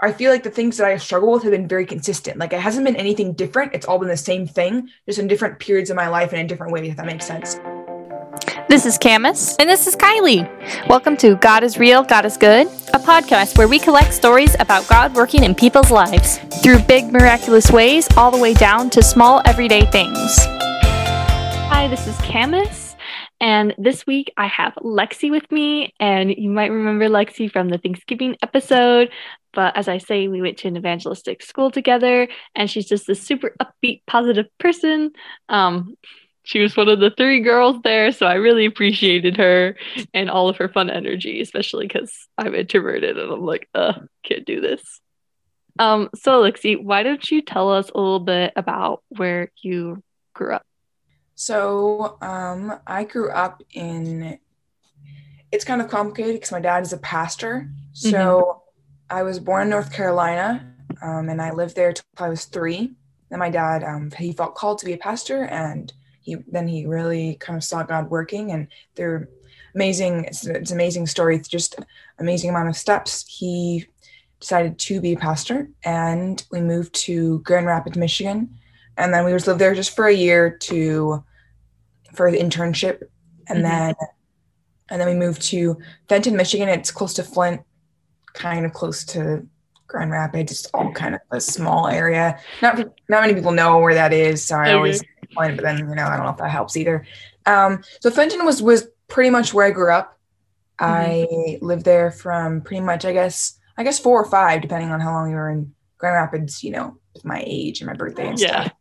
I feel like the things that I struggle with have been very consistent. Like it hasn't been anything different. It's all been the same thing, just in different periods of my life and in different ways, if that makes sense. This is Camus. And this is Kylie. Welcome to God is Real, God is Good, a podcast where we collect stories about God working in people's lives through big, miraculous ways, all the way down to small, everyday things. Hi, this is Camus. And this week I have Lexi with me. And you might remember Lexi from the Thanksgiving episode. But as I say, we went to an evangelistic school together, and she's just a super upbeat, positive person. Um, she was one of the three girls there, so I really appreciated her and all of her fun energy, especially because I'm introverted and I'm like, uh, can't do this. Um, so Alexi, why don't you tell us a little bit about where you grew up? So, um, I grew up in. It's kind of complicated because my dad is a pastor. So, mm-hmm. I was born in North Carolina, um, and I lived there till I was three. Then my dad, um, he felt called to be a pastor, and he then he really kind of saw God working, and they're amazing. It's, it's an amazing story. It's just amazing amount of steps. He decided to be a pastor, and we moved to Grand Rapids, Michigan, and then we just lived there just for a year to for the internship, and mm-hmm. then and then we moved to Fenton, Michigan. It's close to Flint, kind of close to Grand Rapids. It's all kind of a small area. Not not many people know where that is, so I okay. always point, but then you know I don't know if that helps either. Um, so Fenton was was pretty much where I grew up. Mm-hmm. I lived there from pretty much I guess I guess four or five, depending on how long you were in Grand Rapids. You know, with my age and my birthday and yeah. stuff.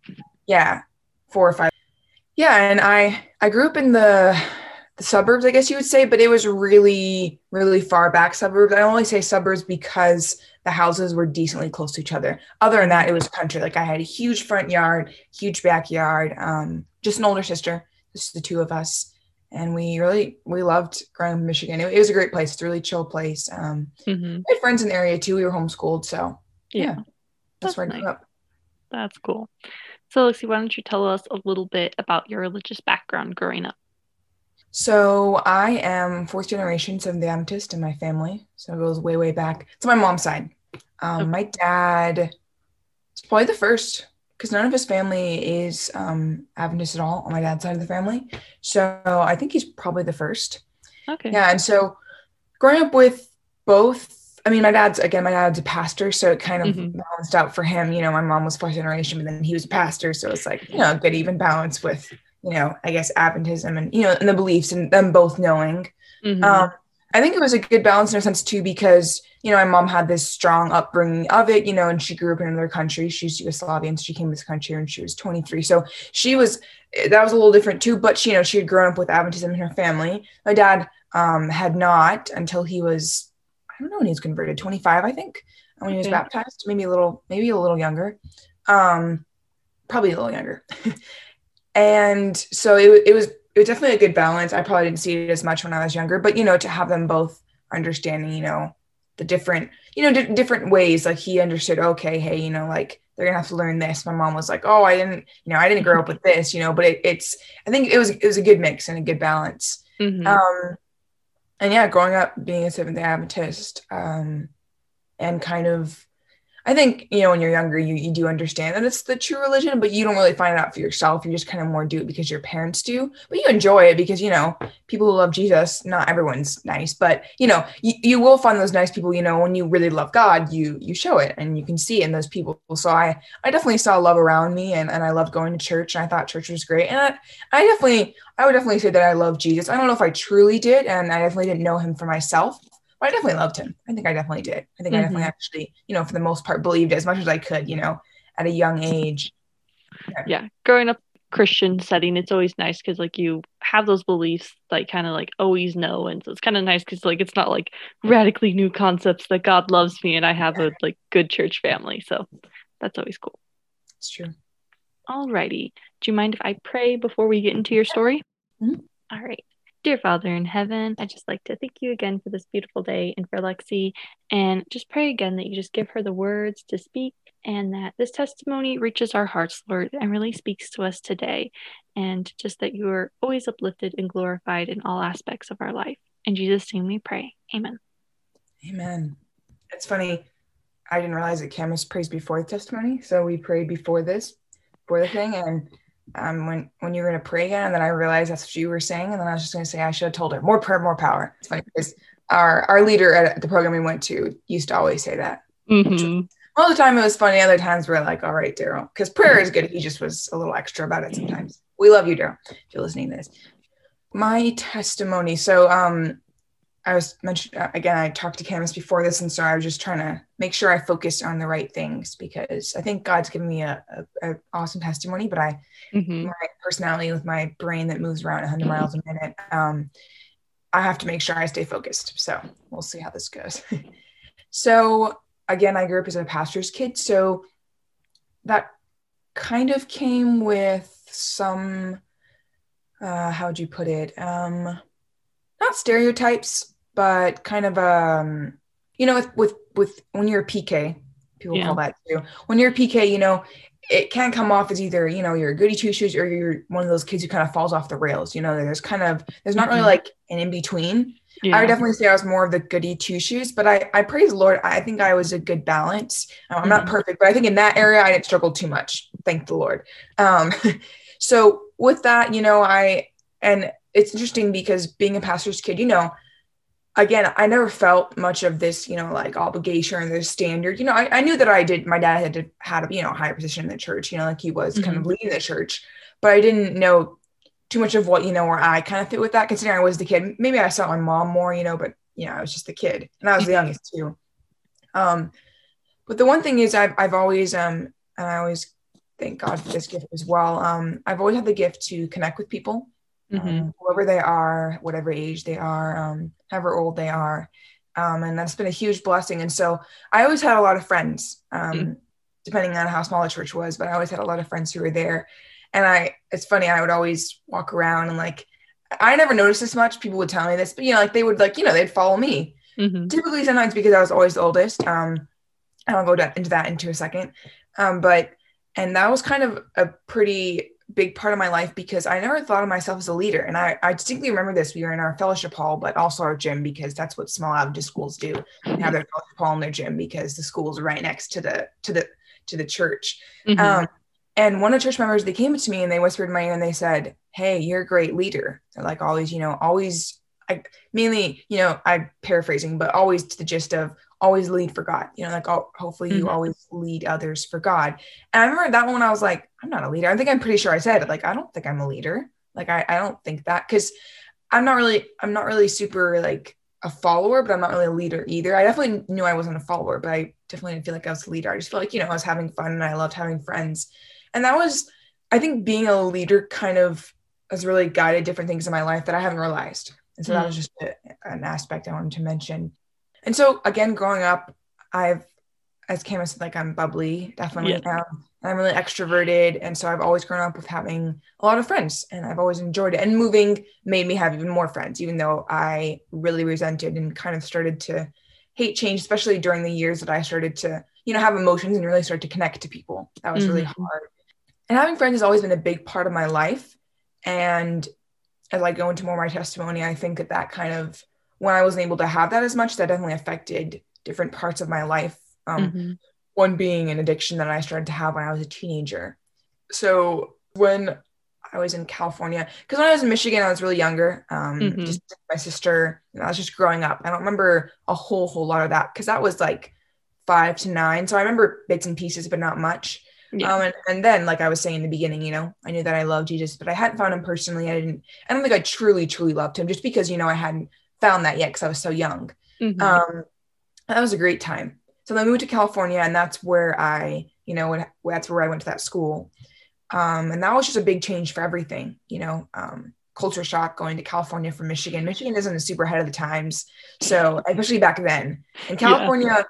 Yeah, four or five. Yeah, and I I grew up in the the suburbs, I guess you would say, but it was really really far back suburbs. I only say suburbs because the houses were decently close to each other. Other than that, it was country. Like I had a huge front yard, huge backyard. Um, just an older sister, just the two of us, and we really we loved growing up in Michigan. It, it was a great place. It's a really chill place. Um, mm-hmm. I had friends in the area too. We were homeschooled, so yeah, yeah that's, that's where I grew up. That's cool. So, Lexi, why don't you tell us a little bit about your religious background growing up? So I am fourth generation Seventh Day Adventist in my family. So it goes way, way back. It's my mom's side. Um, okay. My dad is probably the first because none of his family is um, Adventist at all on my dad's side of the family. So I think he's probably the first. Okay. Yeah. And so growing up with both, I mean, my dad's, again, my dad's a pastor. So it kind of mm-hmm. balanced out for him. You know, my mom was fourth generation, but then he was a pastor. So it's like, you know, a good even balance with, you know, I guess Adventism and, you know, and the beliefs and them both knowing. Mm-hmm. Um, I think it was a good balance in a sense too, because you know my mom had this strong upbringing of it, you know, and she grew up in another country. She's Yugoslavian, so she came to this country when she was 23. So she was that was a little different too. But she, you know, she had grown up with Adventism in her family. My dad um, had not until he was I don't know when he was converted, 25, I think, when he was baptized, maybe a little, maybe a little younger, um, probably a little younger. and so it, it was it was definitely a good balance. I probably didn't see it as much when I was younger, but you know, to have them both understanding, you know, the different, you know, d- different ways. Like he understood, okay, hey, you know, like they're gonna have to learn this. My mom was like, oh, I didn't, you know, I didn't grow up with this, you know, but it, it's, I think it was, it was a good mix and a good balance. Mm-hmm. Um, and yeah, growing up being a Seventh Day Adventist, um, and kind of I think, you know, when you're younger, you, you do understand that it's the true religion, but you don't really find it out for yourself. You just kind of more do it because your parents do, but you enjoy it because, you know, people who love Jesus, not everyone's nice, but you know, you, you will find those nice people, you know, when you really love God, you, you show it and you can see in those people. So I, I definitely saw love around me and, and I loved going to church and I thought church was great. And I, I definitely, I would definitely say that I love Jesus. I don't know if I truly did. And I definitely didn't know him for myself I definitely loved him. I think I definitely did. I think mm-hmm. I definitely mm-hmm. actually, you know, for the most part, believed as much as I could, you know, at a young age. Yeah, yeah. growing up Christian setting, it's always nice because like you have those beliefs, like kind of like always know, and so it's kind of nice because like it's not like radically new concepts that God loves me and I have a like good church family, so that's always cool. It's true. Alrighty, do you mind if I pray before we get into your story? Mm-hmm. All right. Dear Father in heaven, I just like to thank you again for this beautiful day and for Lexi, and just pray again that you just give her the words to speak and that this testimony reaches our hearts, Lord, and really speaks to us today. And just that you are always uplifted and glorified in all aspects of our life. In Jesus' name we pray. Amen. Amen. It's funny. I didn't realize that Camus prays before the testimony. So we prayed before this, before the thing. And um, when when you were gonna pray again, and then I realized that's what you were saying, and then I was just gonna say I should have told her more prayer, more power. It's funny because our our leader at the program we went to used to always say that. Mm-hmm. All the time it was funny. Other times we're like, all right, Daryl, because prayer is good. He just was a little extra about it sometimes. We love you, Daryl. If you're listening to this, my testimony. So um, I was mentioned uh, again. I talked to Camus before this, and so I was just trying to make sure I focused on the right things because I think God's given me a, a, a awesome testimony. But I, Mm-hmm. my personality with my brain that moves around 100 miles a minute, um, I have to make sure I stay focused. So we'll see how this goes. so again, I grew up as a pastor's kid, so that kind of came with some. Uh, how would you put it? Um, not stereotypes, but kind of um, you know, with with with when you're a PK, people Yeah. call that too. When you're a PK, you know, it can come off as either you know you're a goody two shoes or you're one of those kids who kind of falls off the rails. You know, there's kind of there's not really Mhm. like an in between. I would definitely say I was more of the goody two shoes, but I I praise the Lord. I think I was a good balance. I'm not Mhm. perfect, but I think in that area I didn't struggle too much. Thank the Lord. Um, so with that, you know, I and it's interesting because being a pastor's kid, you know, again, I never felt much of this, you know, like obligation or this standard. You know, I, I knew that I did. My dad had to, had a you know higher position in the church. You know, like he was kind of leading the church, but I didn't know too much of what you know where I kind of fit with that. Considering I was the kid, maybe I saw my mom more, you know, but you know, I was just the kid, and I was the Mhm. youngest too. Um, but the one thing is, I've I've always um, and I always thank God for this gift as well. Um, I've always had the gift to connect with people Mhm. um, whoever they are, whatever age they are, um, however old they are. Um, and that's been a huge blessing. And so I always had a lot of friends, um, Mm. depending on how small the church was, but I always had a lot of friends who were there. And I, it's funny, I would always walk around and like, I never noticed this much. People would tell me this, but you know, like they would like, you know, they'd follow me Mhm. typically sometimes because I was always the oldest. Um, and I'll go into that into a second. Um, but and that was kind of a pretty big part of my life because I never thought of myself as a leader. And I, I distinctly remember this. We were in our fellowship hall, but also our gym because that's what small Adventist schools do. They have their fellowship hall in their gym because the school's right next to the to the to the church. Mhm. Um, and one of the church members, they came to me and they whispered in my ear and they said, Hey, you're a great leader. They're like always, you know, always, I mainly, you know, I'm paraphrasing, but always to the gist of always lead for God. You know, like oh, hopefully you Mhm. always lead others for God. And I remember that one when I was like, I'm not a leader. I think I'm pretty sure I said, like, I don't think I'm a leader. Like, I, I don't think that because I'm not really, I'm not really super like a follower, but I'm not really a leader either. I definitely knew I wasn't a follower, but I definitely didn't feel like I was a leader. I just felt like, you know, I was having fun and I loved having friends. And that was, I think being a leader kind of has really guided different things in my life that I haven't realized. And so that Mm. was just a, an aspect I wanted to mention. And so again, growing up, I've, as Cam said, like I'm bubbly, definitely. Um, I'm really extroverted. And so I've always grown up with having a lot of friends and I've always enjoyed it. And moving made me have even more friends, even though I really resented and kind of started to hate change, especially during the years that I started to, you know, have emotions and really start to connect to people. That was really Mhm. hard. And having friends has always been a big part of my life. And as I go into more of my testimony, I think that that kind of, when I wasn't able to have that as much, that definitely affected different parts of my life. Um, Mhm. one being an addiction that I started to have when I was a teenager. So when I was in California, because when I was in Michigan, I was really younger. Um, Mhm. just my sister, and I was just growing up. I don't remember a whole whole lot of that because that was like five to nine. So I remember bits and pieces, but not much. Yeah. Um, and, and then, like I was saying in the beginning, you know, I knew that I loved Jesus, but I hadn't found him personally. I didn't. I don't think I truly, truly loved him, just because you know I hadn't found that yet because I was so young. Mhm. Um, that was a great time. So then I moved to California, and that's where I, you know, that's where I went to that school. Um, and that was just a big change for everything, you know, um, culture shock going to California from Michigan. Michigan isn't super ahead of the times. So, especially back then. And Yeah. California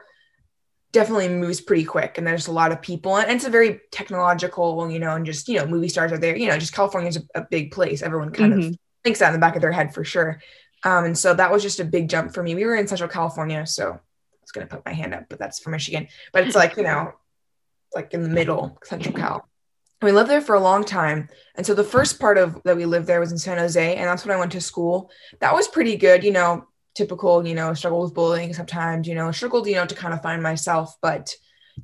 definitely moves pretty quick, and there's a lot of people, and it's a very technological, you know, and just, you know, movie stars are there, you know, just California's a, a big place. Everyone kind of Mhm. thinks that in the back of their head for sure. Um, and so that was just a big jump for me. We were in Central California, so I was gonna put my hand up, but that's for Michigan. But it's like, you know, like in the middle, Central Cal. And we lived there for a long time. And so the first part of that we lived there was in San Jose, and that's when I went to school. That was pretty good, you know, typical, you know, struggle with bullying sometimes, you know, struggled, you know, to kind of find myself, but,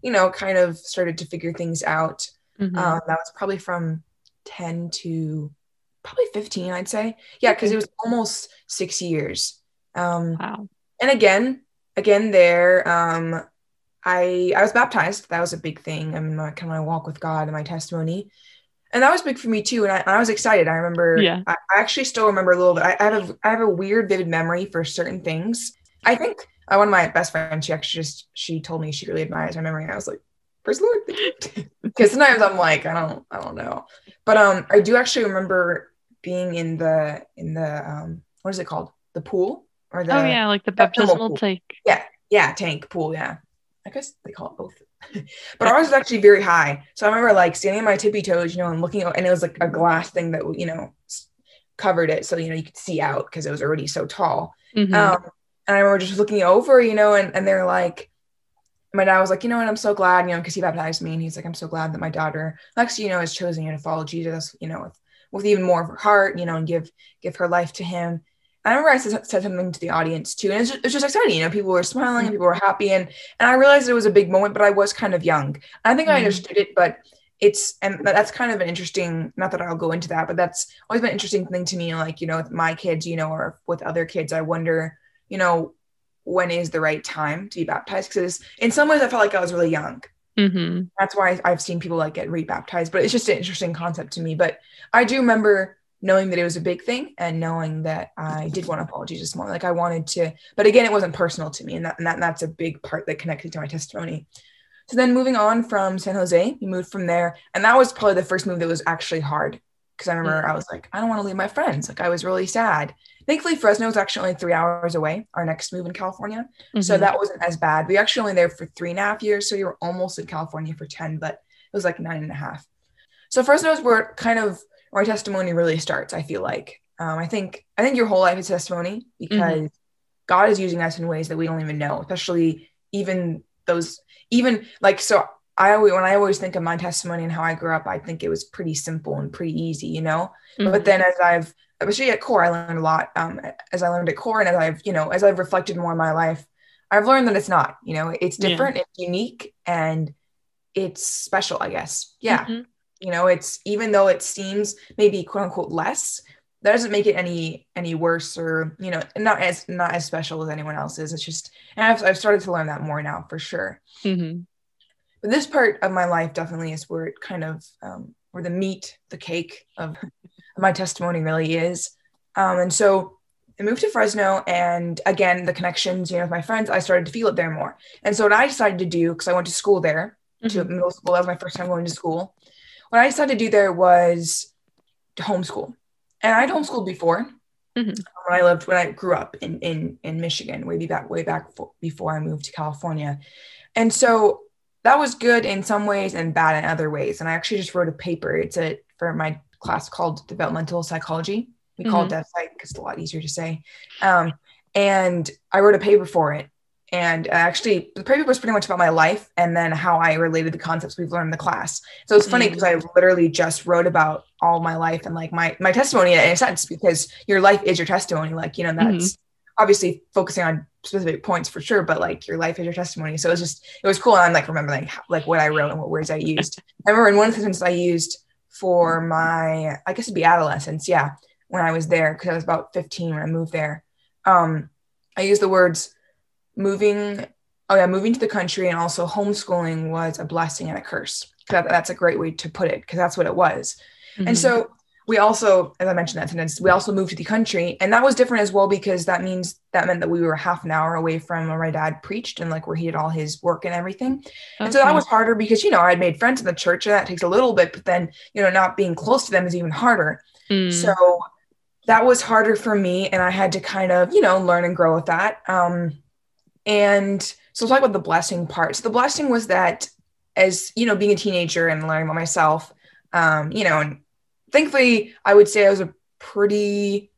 you know, kind of started to figure things out. Mm-hmm. Um, that was probably from 10 to probably 15, I'd say. Yeah, because it was almost six years. Um, wow. And again, again, there, um, I I was baptized. That was a big thing. I mean, my kind of my walk with God and my testimony, and that was big for me too. And I, I was excited. I remember. Yeah. I, I, actually still remember a little bit. I, I, have a I have a weird, vivid memory for certain things. I think uh, one of my best friends. She actually just she told me she really admires my memory. And I was like, praise the Lord, because sometimes I'm like, I don't I don't know. But um, I do actually remember being in the in the um, what is it called? The pool or the oh yeah, like the baptismal tank. Yeah, yeah, tank pool. Yeah. I guess they call it both. but ours was actually very high. So I remember like standing on my tippy toes, you know, and looking and it was like a glass thing that, you know, covered it. So, you know, you could see out because it was already so tall. Mm-hmm. Um, and I remember just looking over, you know, and, and they're like, my dad was like, you know what, I'm so glad, you know, because he baptized me. And he's like, I'm so glad that my daughter, Lexi, you know, has chosen you to follow Jesus, you know, with, with even more of her heart, you know, and give give her life to him. I remember I said, said something to the audience too, and it's just, it's just exciting. You know, people were smiling and people were happy, and and I realized it was a big moment, but I was kind of young. I think mm-hmm. I understood it, but it's and that's kind of an interesting. Not that I'll go into that, but that's always been an interesting thing to me. Like you know, with my kids, you know, or with other kids, I wonder, you know, when is the right time to be baptized? Because in some ways, I felt like I was really young. Mm-hmm. That's why I've seen people like get rebaptized, but it's just an interesting concept to me. But I do remember knowing that it was a big thing and knowing that I did want to follow Jesus more. Like I wanted to, but again, it wasn't personal to me. And, that, and, that, and that's a big part that connected to my testimony. So then moving on from San Jose, we moved from there. And that was probably the first move that was actually hard. Cause I remember mm-hmm. I was like, I don't want to leave my friends. Like I was really sad. Thankfully, Fresno was actually only three hours away, our next move in California. Mm-hmm. So that wasn't as bad. We actually only there for three and a half years. So we were almost in California for 10, but it was like nine and a half. So Fresno Fresno's where kind of my testimony really starts. I feel like um, I think I think your whole life is testimony because mm-hmm. God is using us in ways that we don't even know, especially even those even like so. I always when I always think of my testimony and how I grew up, I think it was pretty simple and pretty easy, you know. Mm-hmm. But then as I've especially at core, I learned a lot. Um, as I learned at core, and as I've you know as I've reflected more in my life, I've learned that it's not. You know, it's different, yeah. it's unique, and it's special. I guess. Yeah. Mm-hmm. You know, it's even though it seems maybe quote unquote less, that doesn't make it any any worse or you know not as not as special as anyone else's. It's just and I've I've started to learn that more now for sure. Mm-hmm. But this part of my life definitely is where it kind of um, where the meat, the cake of my testimony really is. Um, and so I moved to Fresno, and again, the connections, you know, with my friends, I started to feel it there more. And so what I decided to do, because I went to school there, mm-hmm. to middle school, that was my first time going to school what I decided to do there was to homeschool. And I'd homeschooled before mm-hmm. when I lived, when I grew up in, in, in Michigan, way back, way back before I moved to California. And so that was good in some ways and bad in other ways. And I actually just wrote a paper. It's a, for my class called developmental psychology. We mm-hmm. call it mm-hmm. DevPsych because it's a lot easier to say. Um, and I wrote a paper for it and actually the paper was pretty much about my life and then how i related the concepts we've learned in the class so it's funny because mm-hmm. i literally just wrote about all my life and like my my testimony in a sense because your life is your testimony like you know that's mm-hmm. Obviously focusing on specific points for sure but like your life is your testimony. So it was just it was cool. And i'm like remembering like, like what i wrote and what words i used. I remember in one of the sentences i used for my i guess it'd be adolescence. Yeah. When i was there because i was about 15 when i moved there. Um i used the words moving oh yeah moving to the country and also homeschooling was a blessing and a curse. That, that's a great way to put it because that's what it was. Mm-hmm. and so we also as i mentioned that sentence we also moved to the country and that was different as well because that means that meant that we were half an hour away from where my dad preached and like where he did all his work and everything okay. and so that was harder because you know i'd made friends in the church and that takes a little bit but then you know not being close to them is even harder mm. so that was harder for me and i had to kind of you know learn and grow with that um and so talk about the blessing part. So the blessing was that as you know, being a teenager and learning about myself, um, you know, and thankfully I would say I was a pretty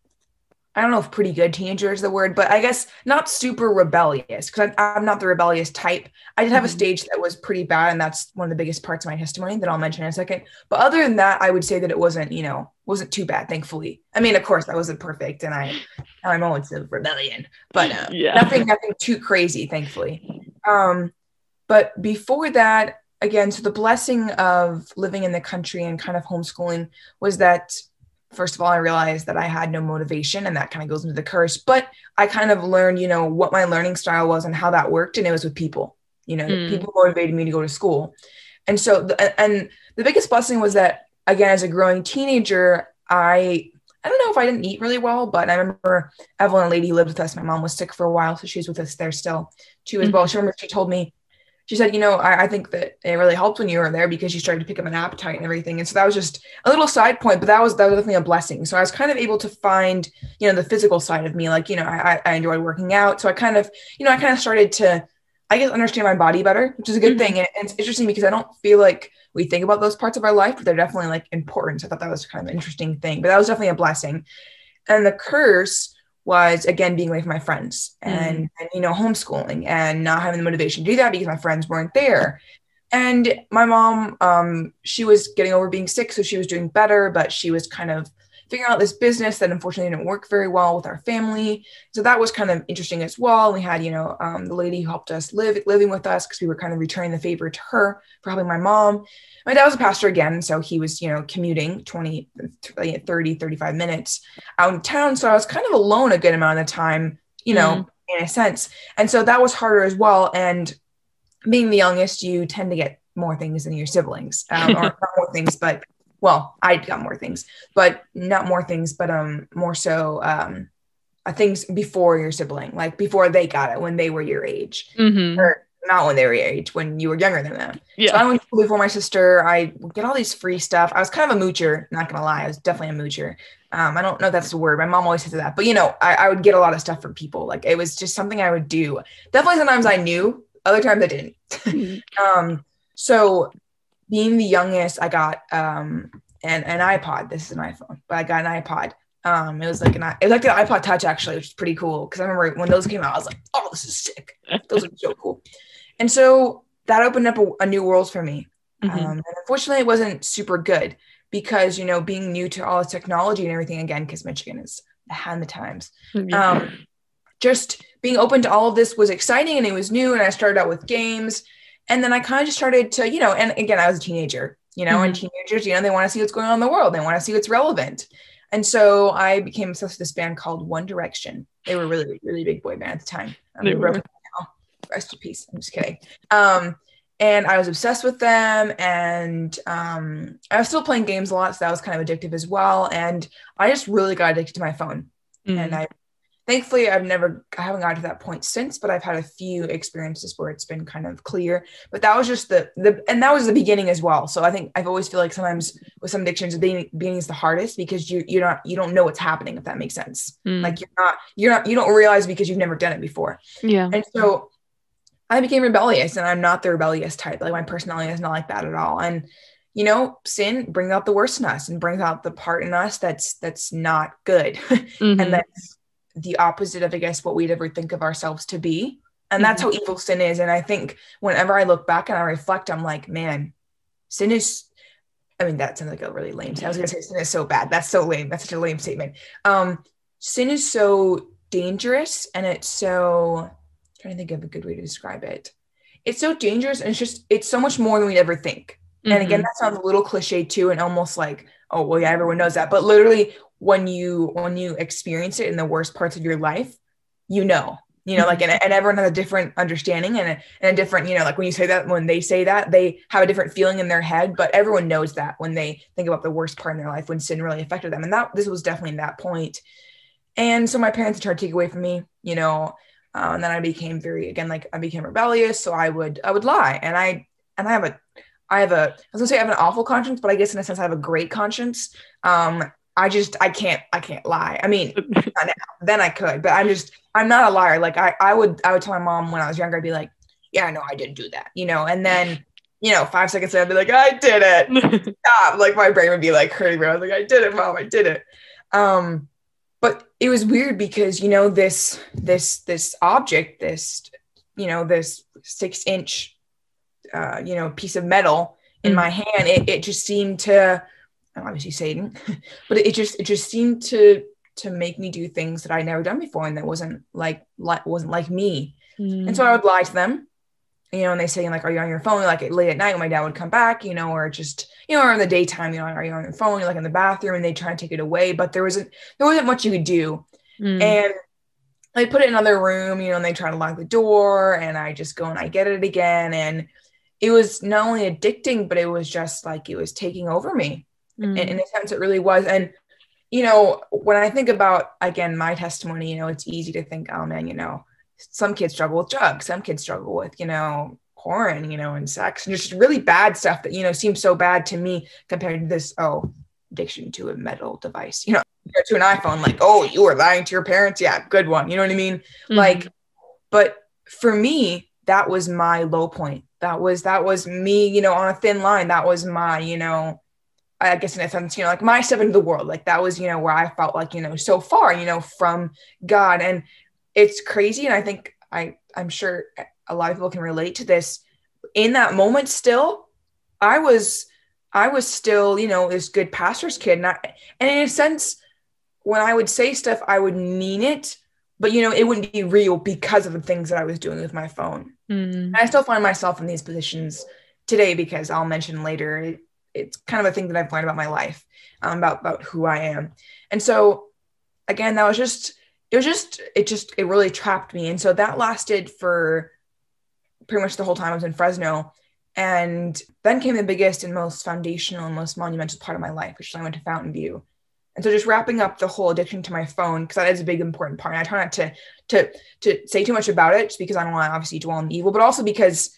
I don't know if pretty good teenager is the word, but I guess not super rebellious because I'm not the rebellious type. I did have mm-hmm. a stage that was pretty bad, and that's one of the biggest parts of my testimony that I'll mention in a second. But other than that, I would say that it wasn't, you know, wasn't too bad, thankfully. I mean, of course, I wasn't perfect, and I, I'm always of rebellion, but uh, yeah. nothing, nothing too crazy, thankfully. Um, but before that, again, so the blessing of living in the country and kind of homeschooling was that first of all, I realized that I had no motivation, and that kind of goes into the curse. But I kind of learned, you know, what my learning style was and how that worked, and it was with people. You know, mm. people motivated me to go to school, and so the, and the biggest blessing was that again, as a growing teenager, I I don't know if I didn't eat really well, but I remember Evelyn, a lady who lived with us. My mom was sick for a while, so she was with us there still too as mm-hmm. well. She remember she told me she said, you know, I, I, think that it really helped when you were there because you started to pick up an appetite and everything. And so that was just a little side point, but that was that was definitely a blessing. So I was kind of able to find, you know, the physical side of me. Like, you know, I, I enjoyed working out. So I kind of, you know, I kind of started to, I guess, understand my body better, which is a good mm-hmm. thing. And, and it's interesting because I don't feel like we think about those parts of our life, but they're definitely like important. So I thought that was kind of an interesting thing. But that was definitely a blessing. And the curse was again being away from my friends and, mm. and you know homeschooling and not having the motivation to do that because my friends weren't there and my mom um, she was getting over being sick so she was doing better but she was kind of figuring out this business that unfortunately didn't work very well with our family. So that was kind of interesting as well. We had you know um, the lady who helped us live living with us because we were kind of returning the favor to her for helping my mom. My dad was a pastor again so he was you know commuting 20 30 35 minutes out in town. So i was kind of alone a good amount of the time you know mm. in a sense. And so that was harder as well. And being the youngest you tend to get more things than your siblings um, or not more things but well i got more things but not more things but um more so um uh, things before your sibling like before they got it when they were your age mm-hmm. or not when they were your age, when you were younger than them. Yeah. So I went to school before my sister. I get all these free stuff. I was kind of a moocher, not gonna lie. I was definitely a moocher. Um, I don't know if that's the word. My mom always says that, but you know, I, I, would get a lot of stuff from people. Like it was just something I would do. Definitely sometimes I knew, other times I didn't. Mm-hmm. um, so being the youngest, I got um an, an iPod. This is an iPhone, but I got an iPod. Um, it was like an it was like the iPod Touch actually, which is pretty cool. Because I remember when those came out, I was like, "Oh, this is sick! Those are so cool." And so that opened up a, a new world for me. Mm-hmm. Um, and unfortunately, it wasn't super good because, you know, being new to all the technology and everything, again, because Michigan is behind the times. Yeah. Um, just being open to all of this was exciting and it was new. And I started out with games. And then I kind of just started to, you know, and again, I was a teenager, you know, mm-hmm. and teenagers, you know, they want to see what's going on in the world, they want to see what's relevant. And so I became obsessed with this band called One Direction. They were really, really big boy band at the time. Um, they were rest in peace. I'm just kidding. Um, and I was obsessed with them, and um, I was still playing games a lot, so that was kind of addictive as well. And I just really got addicted to my phone, mm-hmm. and I thankfully i've never i haven't gotten to that point since but i've had a few experiences where it's been kind of clear but that was just the the and that was the beginning as well so i think i've always feel like sometimes with some addictions the beginning, beginning is the hardest because you you're not you don't know what's happening if that makes sense mm. like you're not you're not you don't realize because you've never done it before yeah and so I became rebellious and I'm not the rebellious type. Like my personality is not like that at all. And you know, sin brings out the worst in us and brings out the part in us that's that's not good. Mm-hmm. and that's the opposite of I guess what we'd ever think of ourselves to be. And that's mm-hmm. how evil sin is. And I think whenever I look back and I reflect, I'm like, man, sin is I mean, that sounds like a really lame. I was gonna say sin is so bad. That's so lame. That's such a lame statement. Um, sin is so dangerous and it's so trying to think of a good way to describe it. It's so dangerous and it's just it's so much more than we'd ever think. Mm-hmm. And again, mm-hmm. that sounds a little cliche too, and almost like, oh well, yeah, everyone knows that. But literally, when you when you experience it in the worst parts of your life, you know, you know, mm-hmm. like and, and everyone has a different understanding and a, and a different, you know, like when you say that, when they say that, they have a different feeling in their head. But everyone knows that when they think about the worst part in their life when sin really affected them, and that this was definitely that point. And so my parents tried to take away from me, you know, uh, and then I became very again like I became rebellious. So I would I would lie, and I and I have a I have a I was gonna say I have an awful conscience, but I guess in a sense I have a great conscience. Um, I just I can't I can't lie. I mean, then I could, but I'm just I'm not a liar. Like I I would I would tell my mom when I was younger, I'd be like, yeah, no, I didn't do that, you know, and then. You know, five seconds later, I'd be like, I did it. Stop. Like my brain would be like hurting me. I was like, I did it, mom. I did it. Um, but it was weird because you know this this this object this you know this six inch uh, you know piece of metal in mm. my hand it, it just seemed to obviously satan but it just it just seemed to to make me do things that i'd never done before and that wasn't like like wasn't like me mm. and so i would lie to them you know and they say like are you on your phone like late at night when my dad would come back you know or just you know or in the daytime you know are you on your phone You're like in the bathroom and they try to take it away but there wasn't there wasn't much you could do mm. and I put it in another room, you know, and they try to lock the door, and I just go and I get it again. And it was not only addicting, but it was just like it was taking over me. Mm. In, in a sense, it really was. And, you know, when I think about, again, my testimony, you know, it's easy to think, oh man, you know, some kids struggle with drugs, some kids struggle with, you know, porn, you know, and sex, and just really bad stuff that, you know, seems so bad to me compared to this, oh, addiction to a metal device, you know, to an iPhone, like, oh, you were lying to your parents. Yeah, good one. You know what I mean? Mm-hmm. Like, but for me, that was my low point. That was that was me, you know, on a thin line. That was my, you know, I guess in a sense, you know, like my step into the world. Like that was, you know, where I felt like, you know, so far, you know, from God. And it's crazy. And I think I I'm sure a lot of people can relate to this. In that moment, still, I was I was still, you know, this good pastor's kid. And, I, and in a sense, when I would say stuff, I would mean it, but you know, it wouldn't be real because of the things that I was doing with my phone. Mm. I still find myself in these positions today because I'll mention later. It, it's kind of a thing that I've learned about my life, um, about about who I am, and so again, that was just it was just it just it really trapped me, and so that lasted for pretty much the whole time I was in Fresno. And then came the biggest and most foundational and most monumental part of my life, which is I went to Fountain View. And so just wrapping up the whole addiction to my phone, because that is a big important part. And I try not to to to say too much about it just because I don't want to obviously dwell on the evil, but also because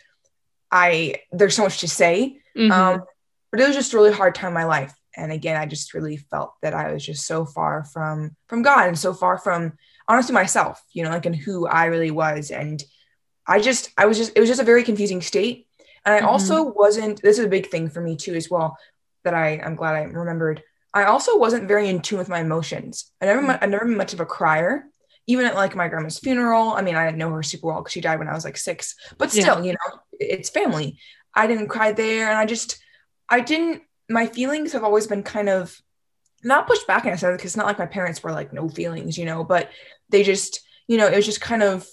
I there's so much to say. Mm-hmm. Um, but it was just a really hard time in my life. And again, I just really felt that I was just so far from from God and so far from honestly myself, you know, like and who I really was. And I just I was just it was just a very confusing state. And I mm-hmm. also wasn't this is a big thing for me too as well that I I'm glad I remembered I also wasn't very in tune with my emotions. I never, mm. I never been much of a crier, even at like my grandma's funeral. I mean, I didn't know her super well because she died when I was like six, but still, yeah. you know, it's family. I didn't cry there, and I just, I didn't. My feelings have always been kind of not pushed back in a sense because it's not like my parents were like no feelings, you know, but they just, you know, it was just kind of.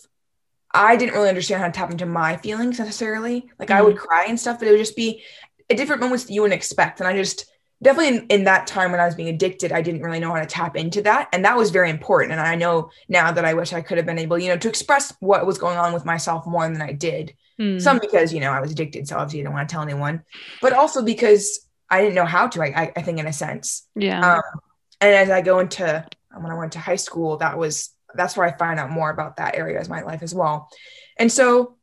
I didn't really understand how to tap into my feelings necessarily. Like mm-hmm. I would mm. cry and stuff, but it would just be at different moments that you wouldn't expect, and I just definitely in, in, that time when I was being addicted, I didn't really know how to tap into that. And that was very important. And I know now that I wish I could have been able, you know, to express what was going on with myself more than I did. Hmm. Some because, you know, I was addicted. So obviously I didn't want to tell anyone, but also because I didn't know how to, I, I think in a sense. Yeah. Um, and as I go into, when I went to high school, that was, that's where I find out more about that area of my life as well. And so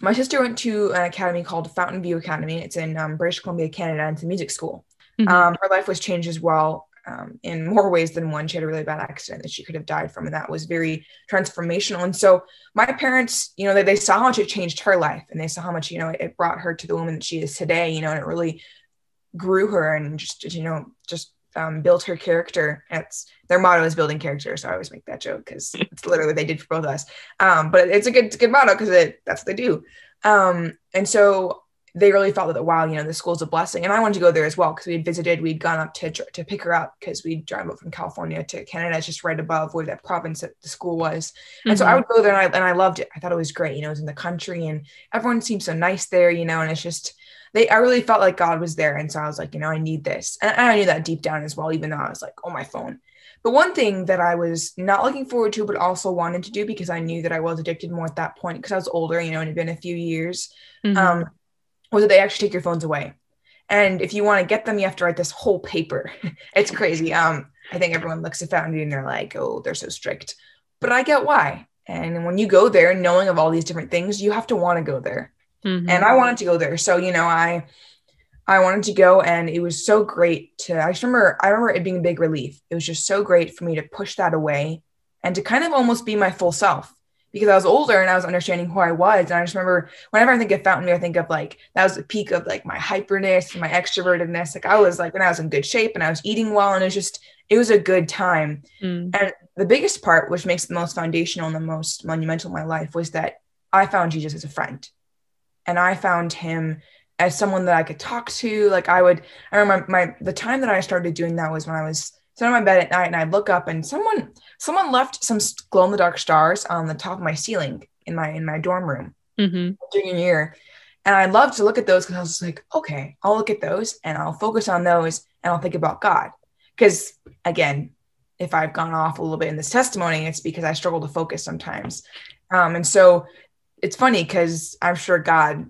my sister went to an academy called Fountain View Academy. It's in um, British Columbia, Canada. And it's a music school. Mm-hmm. Um, her life was changed as well um, in more ways than one. She had a really bad accident that she could have died from, and that was very transformational. And so, my parents, you know, they, they saw how much it changed her life, and they saw how much, you know, it, brought her to the woman that she is today. You know, and it really grew her and just, you know, just um, built her character. It's their motto is building character, so I always make that joke because it's literally what they did for both of us. Um, but it's a good, good motto because that's what they do. Um, and so they really felt that wow, you know, the school's a blessing. And I wanted to go there as well because we had visited, we'd gone up to to pick her up because we'd drive up from California to Canada, just right above where that province that the school was. And mm-hmm. so I mm-hmm. would go there and I and I loved it. I thought it was great. You know, it was in the country and everyone seemed so nice there, you know, and it's just they I really felt like God was there. And so I was like, you know, I need this. And I knew that deep down as well, even though I was like, oh my phone. But one thing that I was not looking forward to, but also wanted to do because I knew that I was addicted more at that point because I was older, you know, and it had been a few years. Mm-hmm. Um, was that they actually take your phones away. And if you want to get them, you have to write this whole paper. it's crazy. Um, I think everyone looks at Fountain and they're like, oh, they're so strict. But I get why. And when you go there, knowing of all these different things, you have to want to go there. Mm-hmm. And I wanted to go there. So, you know, I I wanted to go and it was so great to I just remember I remember it being a big relief. It was just so great for me to push that away and to kind of almost be my full self because I was older and I was understanding who I was. And I just remember whenever I think of Fountain View, I think of like that was the peak of like my hyperness and my extrovertedness. Like I was like when I was in good shape and I was eating well and it was just it was a good time. Mm. And the biggest part, which makes the most foundational and the most monumental in my life, was that I found Jesus as a friend. And I found him as someone that I could talk to. Like I would, I remember my the time that I started doing that was when I was sitting on my bed at night and I'd look up and someone someone left some glow in the dark stars on the top of my ceiling in my in my dorm room mm-hmm. junior year. And I love to look at those because I was like, okay, I'll look at those and I'll focus on those and I'll think about God. Because again, if I've gone off a little bit in this testimony, it's because I struggle to focus sometimes. Um, and so it's funny because I'm sure God,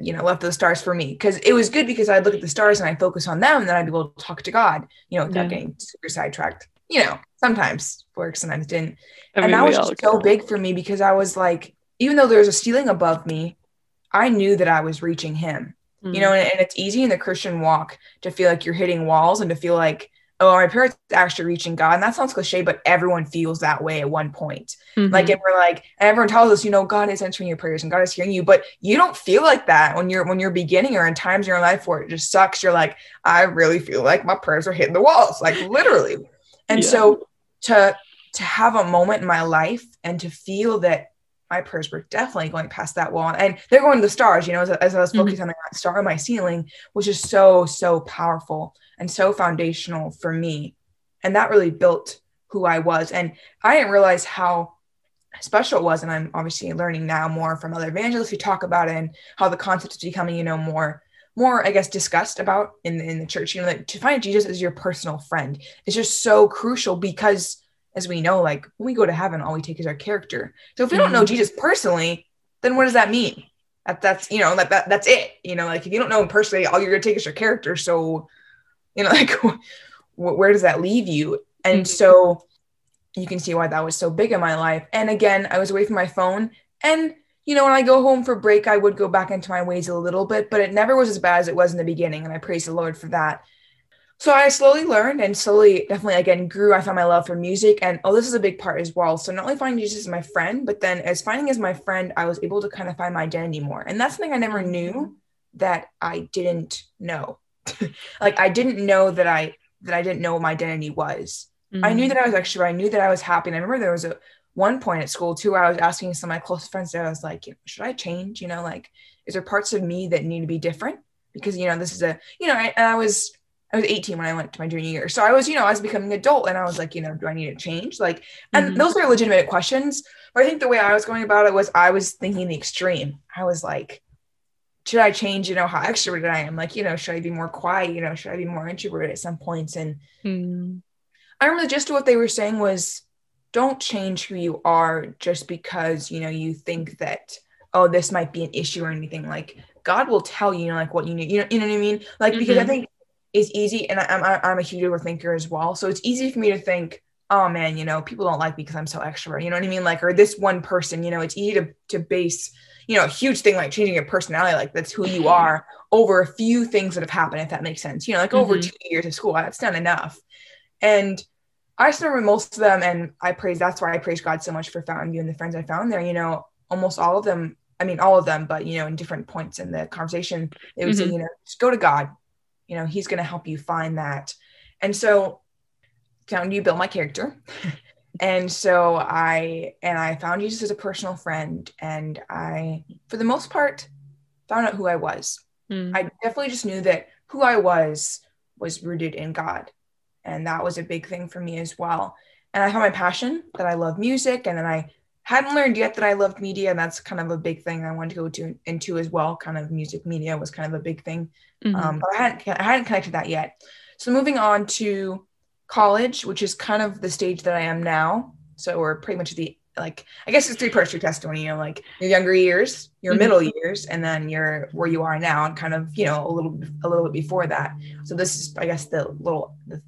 you know, left those stars for me because it was good because I'd look at the stars and I focus on them, and then I'd be able to talk to God, you know, without yeah. getting super sidetracked. You know, sometimes works, sometimes didn't. I mean, and that was just so big for me because I was like, even though there's a ceiling above me, I knew that I was reaching Him. Mm-hmm. You know, and, and it's easy in the Christian walk to feel like you're hitting walls and to feel like oh, my parents actually reaching God. And that sounds cliche, but everyone feels that way at one point. Mm-hmm. Like, and we're like, and everyone tells us, you know, God is answering your prayers and God is hearing you, but you don't feel like that when you're when you're beginning or in times in your life where it just sucks. You're like, I really feel like my prayers are hitting the walls, like literally. And yeah. so to to have a moment in my life and to feel that my prayers were definitely going past that wall and they're going to the stars you know as, as i was mm-hmm. focusing mm-hmm. on that star on my ceiling which is so so powerful and so foundational for me and that really built who i was and i didn't realize how special it was and i'm obviously learning now more from other evangelists who talk about it and how the concept is becoming you know more more i guess discussed about in the, in the church you know that to find jesus as your personal friend is just so crucial because as we know, like when we go to heaven, all we take is our character. So if we don't know mm-hmm. Jesus personally, then what does that mean? That that's you know that, that that's it. You know, like if you don't know him personally, all you're gonna take is your character. So, you know, like where does that leave you? And mm-hmm. so you can see why that was so big in my life. And again, I was away from my phone. And you know, when I go home for break, I would go back into my ways a little bit, but it never was as bad as it was in the beginning. And I praise the Lord for that so I slowly learned and slowly, definitely again grew. I found my love for music, and oh, this is a big part as well. So not only finding Jesus as my friend, but then as finding as my friend, I was able to kind of find my identity more, and that's something I never knew that I didn't know. Like I didn't know that I that I didn't know what my identity was. Mm-hmm. I knew mm-hmm. that I was extrovert. I knew that I was happy. And I remember there was a one point at school too where I was asking some of my close friends. that I was like, should I change? You know, like is there parts of me that need to be different? Because you know this is a you know, I, and I was I was 18 when I went to my junior year. So I was, you know, I was becoming adult and I was like, you know, do I need to change? Like, and mm-hmm. those are legitimate questions. But I think the way I was going about it was I was thinking the extreme. I was like, should I change, you know, how extroverted I am? Like, you know, should I be more quiet? You know, should I be more introverted at some points? And mm-hmm. I remember of what they were saying was don't change who you are just because, you know, you think that, oh, this might be an issue or anything. Like, God will tell you, you know, like what you need. You know, you know what I mean? Like, mm-hmm. because I mm-hmm. think it's easy and I'm, I'm a huge overthinker as well so it's easy for me to think oh man you know people don't like me because i'm so extrovert you know what i mean like or this one person you know it's easy to, to base you know a huge thing like changing your personality like that's who you are over a few things that have happened if that makes sense you know like mm-hmm. over two years of school that's not enough and i just remember most of them and i praise that's why i praise god so much for fountain view and the friends i found there you know almost all of them i mean all of them but you know in different points in the conversation it was, mm-hmm. you know just go to god you know he's going to help you find that and so Fountain View build my character and so i and i found jesus as a personal friend and i for the most part found out who i was mm. i definitely just knew that who i was was rooted in god and that was a big thing for me as well and i found my passion that i love music and then i hadn't learned yet that I loved media, and that's kind of a big thing I wanted to go to into as well. Kind of music media was kind of a big thing, mm-hmm. um, but I hadn't I hadn't connected that yet. So moving on to college, which is kind of the stage that I am now. So we're pretty much the like I guess it's three parts your testimony. You know, like your younger years, your mm-hmm. middle years, and then your where you are now, and kind of you know a little a little bit before that. So this is I guess the little the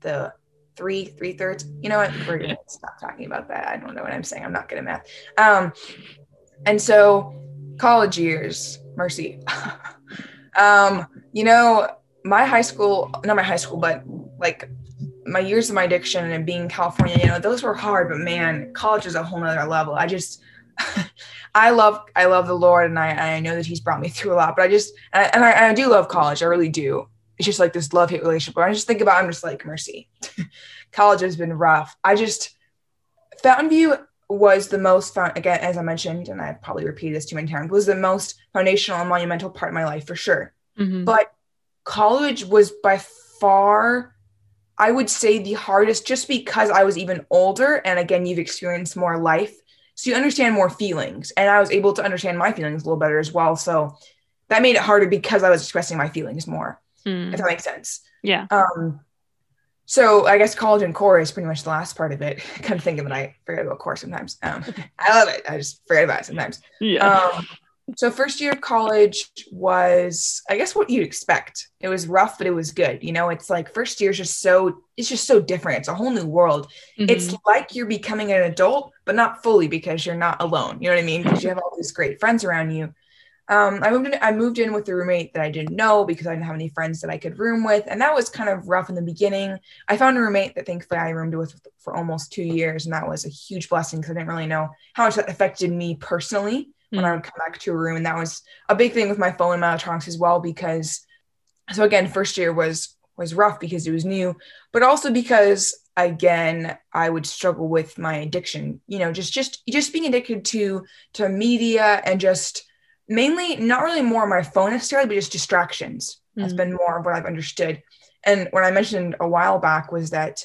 the three three thirds you know what we're gonna stop talking about that i don't know what i'm saying i'm not good at math um and so college years mercy um you know my high school not my high school but like my years of my addiction and being in California, you know, those were hard, but man, college is a whole nother level. I just, I love, I love the Lord and I, I know that he's brought me through a lot, but I just, and I, and I, I do love college. I really do. It's just like this love hate relationship. But I just think about, I'm just like, mercy. college has been rough. I just, Fountain View was the most fun, again, as I mentioned, and I've probably repeated this too many times, was the most foundational and monumental part of my life for sure. Mm-hmm. But college was by far I would say the hardest just because I was even older. And again, you've experienced more life. So you understand more feelings. And I was able to understand my feelings a little better as well. So that made it harder because I was expressing my feelings more, mm. if that makes sense. Yeah. Um, so I guess college and core is pretty much the last part of it. I kind of think of it. I forget about core sometimes. Um, I love it. I just forget about it sometimes. Yeah. Um, so first year of college was i guess what you'd expect. It was rough but it was good you know? It's like first year is just so it's just so different. It's a whole new world. Mm-hmm. it's like you're becoming an adult but not fully because you're not alone. You know what i mean? Because you have all these great friends around you. Um, I moved in. I moved in with a roommate that I didn't know because I didn't have any friends that I could room with, and that was kind of rough in the beginning. I found a roommate that thankfully I roomed with for almost two years, and that was a huge blessing because I didn't really know how much that affected me personally when I hmm. would come back to a room. And that was a big thing with my phone and my electronics as well, because so again, first year was was rough because it was new, but also because again, I would struggle with my addiction, you know, just just just being addicted to to media and just mainly not really more my phone necessarily, but just distractions. Mm. That's been more of what I've understood. And what I mentioned a while back was that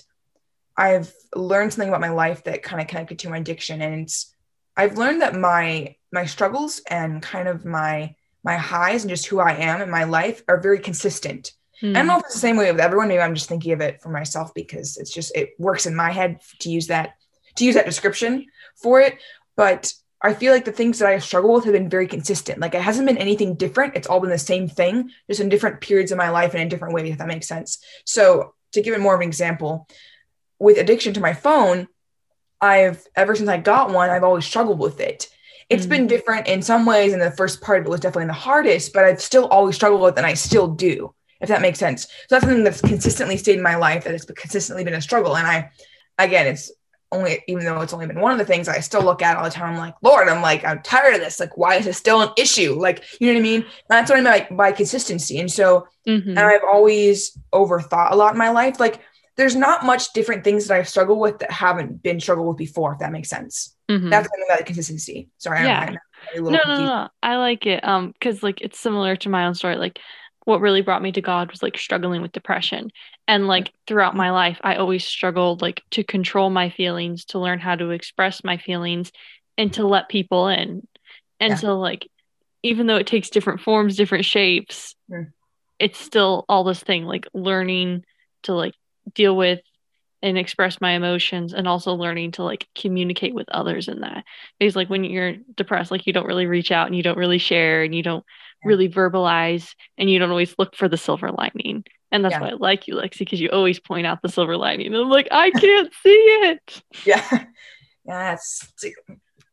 I've learned something about my life that kind of connected to my addiction. And it's I've learned that my my struggles and kind of my my highs and just who I am in my life are very consistent. Mm. I don't know if it's the same way with everyone. Maybe I'm just thinking of it for myself because it's just it works in my head to use that to use that description for it. But I feel like the things that I struggle with have been very consistent. Like it hasn't been anything different. It's all been the same thing, just in different periods of my life and in different ways, if that makes sense. So to give it more of an example, with addiction to my phone, I've ever since I got one, I've always struggled with it. It's mm been different in some ways, and the first part of it was definitely the hardest, but I've still always struggled with, it and I still do, if that makes sense. So that's something that's consistently stayed in my life that it's consistently been a struggle. And I, again, it's only even though it's only been one of the things I still look at all the time. I'm like, Lord, I'm like, I'm tired of this. Like, why is this still an issue? Like, you know what I mean? And that's what I mean by, by consistency. And so, mm-hmm. and I've always overthought a lot in my life. Like, there's not much different things that I've struggled with that haven't been struggled with before, if that makes sense. Mm-hmm. That's kind of that consistency. Sorry, yeah. I'm, I'm no, no, no, I like it. Um, because like it's similar to my own story. Like what really brought me to God was like struggling with depression. And like throughout my life, I always struggled like to control my feelings, to learn how to express my feelings and to let people in. And yeah. so like even though it takes different forms, different shapes, mm. it's still all this thing like learning to like deal with and express my emotions and also learning to like communicate with others in that. Because like when you're depressed like you don't really reach out and you don't really share and you don't really verbalize and you don't always look for the silver lining. And that's yeah. why I like you Lexi because you always point out the silver lining. And I'm like I can't see it. Yeah. Yeah it's, it's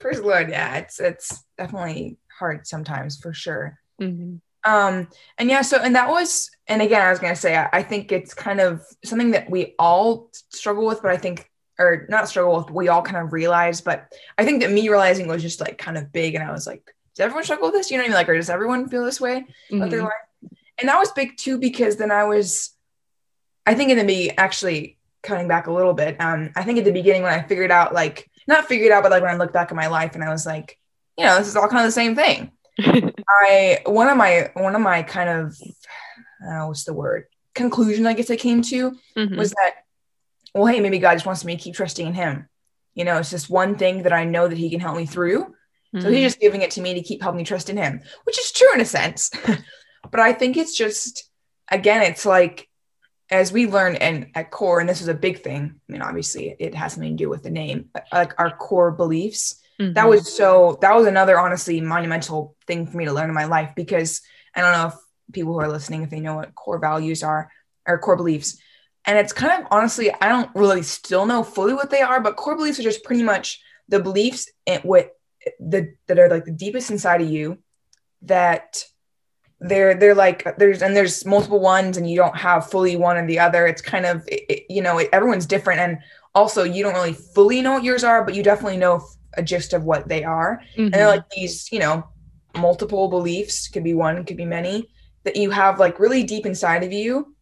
praise the Lord yeah it's it's definitely hard sometimes for sure. Mm-hmm. Um, and yeah, so and that was, and again, I was gonna say, I, I, think it's kind of something that we all struggle with, but I think, or not struggle with, we all kind of realize, but I think that me realizing was just like kind of big, and I was like, does everyone struggle with this? You know what I mean? Like, or does everyone feel this way mm-hmm. their life? And that was big too because then I was, I think in the me actually cutting back a little bit. Um, I think at the beginning when I figured out, like, not figured out, but like when I looked back at my life and I was like, you know, this is all kind of the same thing I one of my one of my kind of uh, what's the word conclusion I guess I came to mm-hmm. was that well hey maybe God just wants me to keep trusting in Him. You know, it's just one thing that I know that He can help me through. Mm-hmm. So He's just giving it to me to keep helping me trust in Him, which is true in a sense. but I think it's just again, it's like as we learn and at core, and this is a big thing. I mean, obviously, it has something to do with the name, like our core beliefs Mm-hmm. That was so, that was another honestly monumental thing for me to learn in my life because I don't know if people who are listening, if they know what core values are or core beliefs. And it's kind of honestly, I don't really still know fully what they are, but core beliefs are just pretty much the beliefs and what the that are like the deepest inside of you that they're they're like there's and there's multiple ones and you don't have fully one or the other it's kind of it, you know it, everyone's different and also you don't really fully know what yours are but you definitely know a gist of what they are mm-hmm. and they're mm-hmm. like these you know multiple beliefs could be one could be many that you have like really deep inside of you